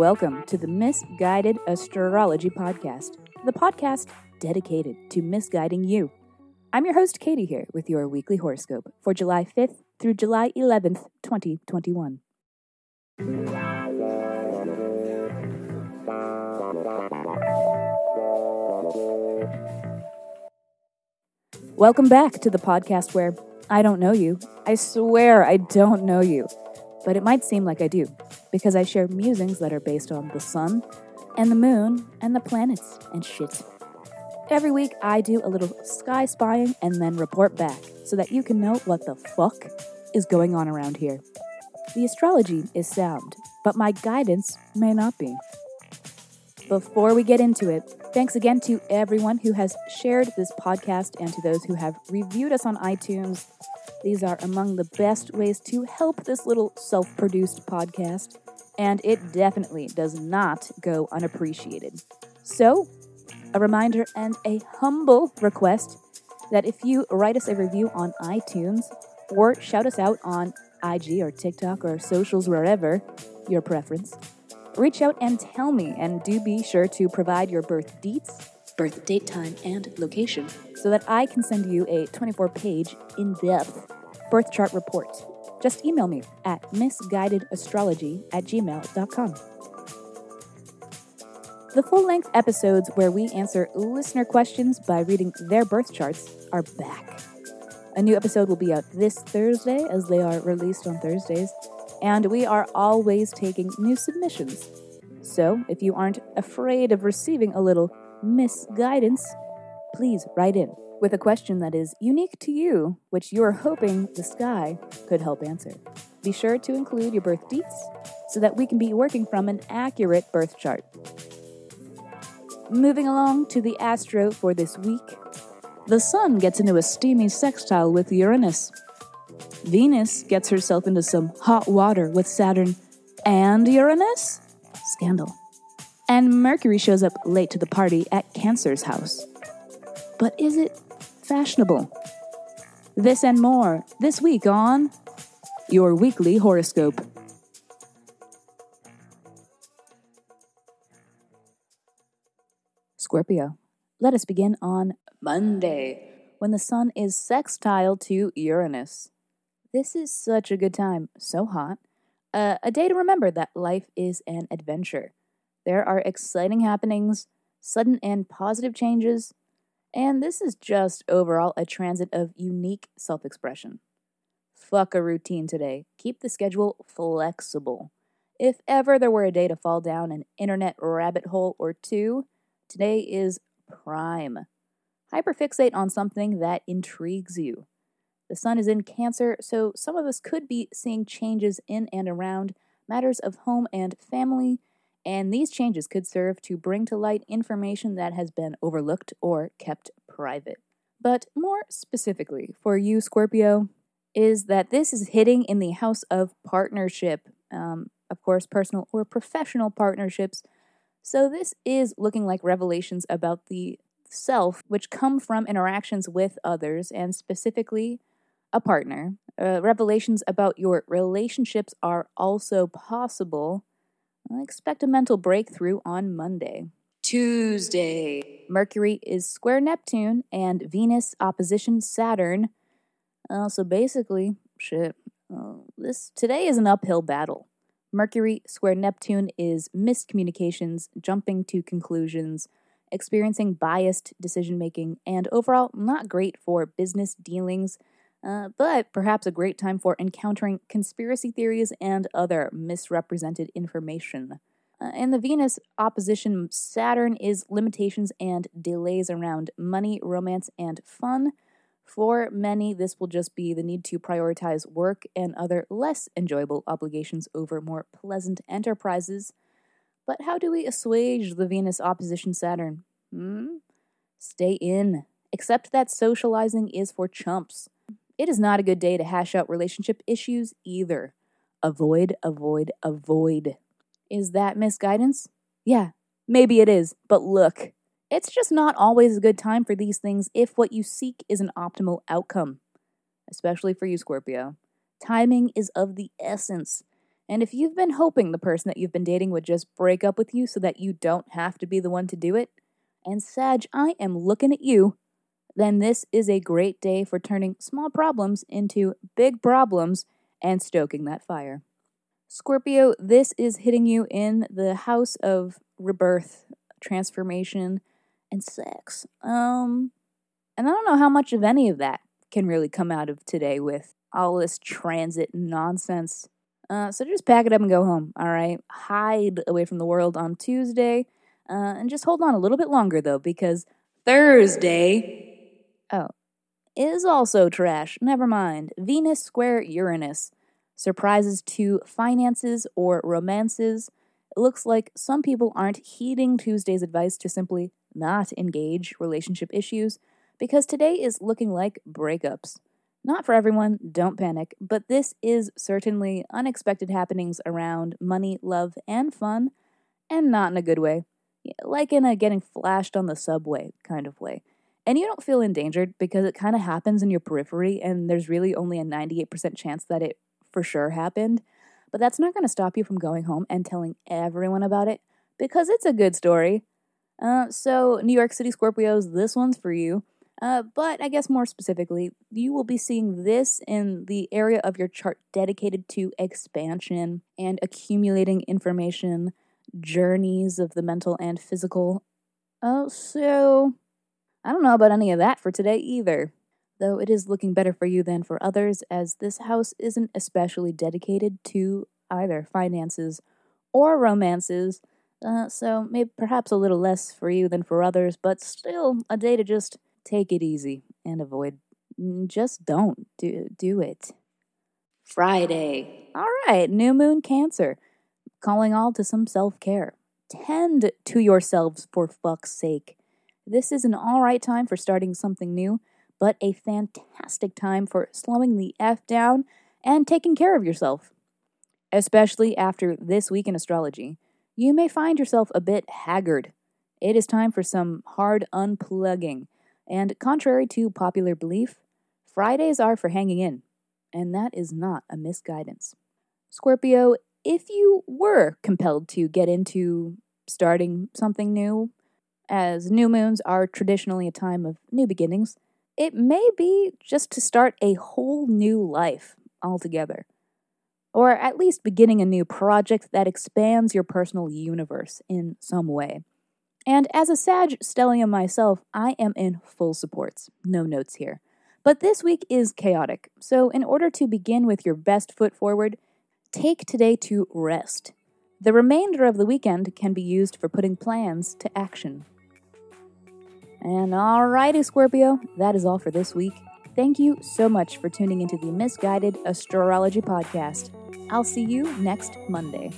welcome to the Misguided Astrology Podcast, the podcast dedicated to misguiding you. I'm your host, Katie, here with your weekly horoscope for July 5th through July 11th, 2021. Welcome back to the podcast where I don't know you. I swear I don't know you. But it might seem like I do, because I share musings that are based on the sun and the moon and the planets and shit. Every week I do a little sky spying and then report back so that you can know what the fuck is going on around here. The astrology is sound, but my guidance may not be. Before we get into it, thanks again to everyone who has shared this podcast and to those who have reviewed us on iTunes. These are among the best ways to help this little self produced podcast, and it definitely does not go unappreciated. So, a reminder and a humble request that if you write us a review on iTunes or shout us out on IG or TikTok or socials, wherever your preference, reach out and tell me, and do be sure to provide your birth deets, birth date, time, and location so that I can send you a 24 page, in depth birth chart report. Just email me at misguidedastrology at gmail.com. The full length episodes where we answer listener questions by reading their birth charts are back. A new episode will be out this Thursday, as they are released on Thursdays, and we are always taking new submissions. So, if you aren't afraid of receiving a little misguidance, please write in with a question that is unique to you, which you are hoping the sky could help answer. Be sure to include your birth dates so that we can be working from an accurate birth chart. Moving along to the astro for this week, the Sun gets into a steamy sextile with Uranus. Venus gets herself into some hot water with Saturn and Uranus? Scandal. And Mercury shows up late to the party at Cancer's house. But is it fashionable? This and more this week on Your Weekly Horoscope. Scorpio. Let us begin on Monday, when the sun is sextile to Uranus. This is such a good time, so hot. Uh, a day to remember that life is an adventure. There are exciting happenings, sudden and positive changes, and this is just overall a transit of unique self expression. Fuck a routine today. Keep the schedule flexible. If ever there were a day to fall down an internet rabbit hole or two, today is prime. Hyperfixate on something that intrigues you. The sun is in Cancer, so some of us could be seeing changes in and around matters of home and family, and these changes could serve to bring to light information that has been overlooked or kept private. But more specifically, for you, Scorpio, is that this is hitting in the house of partnership, um, of course, personal or professional partnerships. So, this is looking like revelations about the self, which come from interactions with others and specifically a partner. Uh, revelations about your relationships are also possible. I expect a mental breakthrough on Monday. Tuesday. Mercury is square Neptune and Venus opposition Saturn. Uh, so basically, shit. Uh, this today is an uphill battle. Mercury square Neptune is miscommunications, jumping to conclusions, experiencing biased decision making, and overall not great for business dealings, uh, but perhaps a great time for encountering conspiracy theories and other misrepresented information. Uh, and the Venus opposition Saturn is limitations and delays around money, romance, and fun. For many, this will just be the need to prioritize work and other less enjoyable obligations over more pleasant enterprises. But how do we assuage the Venus opposition Saturn? Hmm? Stay in. Accept that socializing is for chumps. It is not a good day to hash out relationship issues either. Avoid, avoid, avoid. Is that misguidance? Yeah, maybe it is, but look, it's just not always a good time for these things if what you seek is an optimal outcome, especially for you, Scorpio. Timing is of the essence, And if you've been hoping the person that you've been dating would just break up with you so that you don't have to be the one to do it, and Sag, I am looking at you, then this is a great day for turning small problems into big problems and stoking that fire. Scorpio, this is hitting you in the house of rebirth, transformation, and sex. Um, and I don't know how much of any of that can really come out of today with all this transit nonsense. Uh, so just pack it up and go home, all right? Hide away from the world on Tuesday. Uh, and just hold on a little bit longer, though, because Thursday, oh, is also trash. Never mind. Venus square Uranus. Surprises to finances or romances. It looks like some people aren't heeding Tuesday's advice to simply not engage relationship issues because today is looking like breakups. Not for everyone, don't panic, but this is certainly unexpected happenings around money, love, and fun, and not in a good way. Like in a getting flashed on the subway kind of way. And you don't feel endangered because it kind of happens in your periphery, and there's really only a 98% chance that it for sure happened. But that's not going to stop you from going home and telling everyone about it because it's a good story. Uh, so, New York City Scorpios, this one's for you. Uh, but I guess more specifically, you will be seeing this in the area of your chart dedicated to expansion and accumulating information, journeys of the mental and physical. Oh, so I don't know about any of that for today either. Though it is looking better for you than for others, as this house isn't especially dedicated to either finances or romances. Uh, so maybe perhaps a little less for you than for others, but still a day to just take it easy and avoid. Mm, just don't do do it. Friday. All right, new moon Cancer, calling all to some self care. Tend to yourselves for fuck's sake. This is an all right time for starting something new, but a fantastic time for slowing the f down and taking care of yourself. Especially after this week in astrology, you may find yourself a bit haggard. It is time for some hard unplugging and contrary to popular belief, Fridays are for hanging in, and that is not a misguidance. Scorpio, if you were compelled to get into starting something new, as new moons are traditionally a time of new beginnings, it may be just to start a whole new life altogether. Or at least beginning a new project that expands your personal universe in some way. And as a Sag stellium myself, I am in full supports. No notes here. But this week is chaotic, so in order to begin with your best foot forward, take today to rest. The remainder of the weekend can be used for putting plans to action. And alrighty, Scorpio, that is all for this week. Thank you so much for tuning into the Misguided Astrology Podcast. I'll see you next Monday.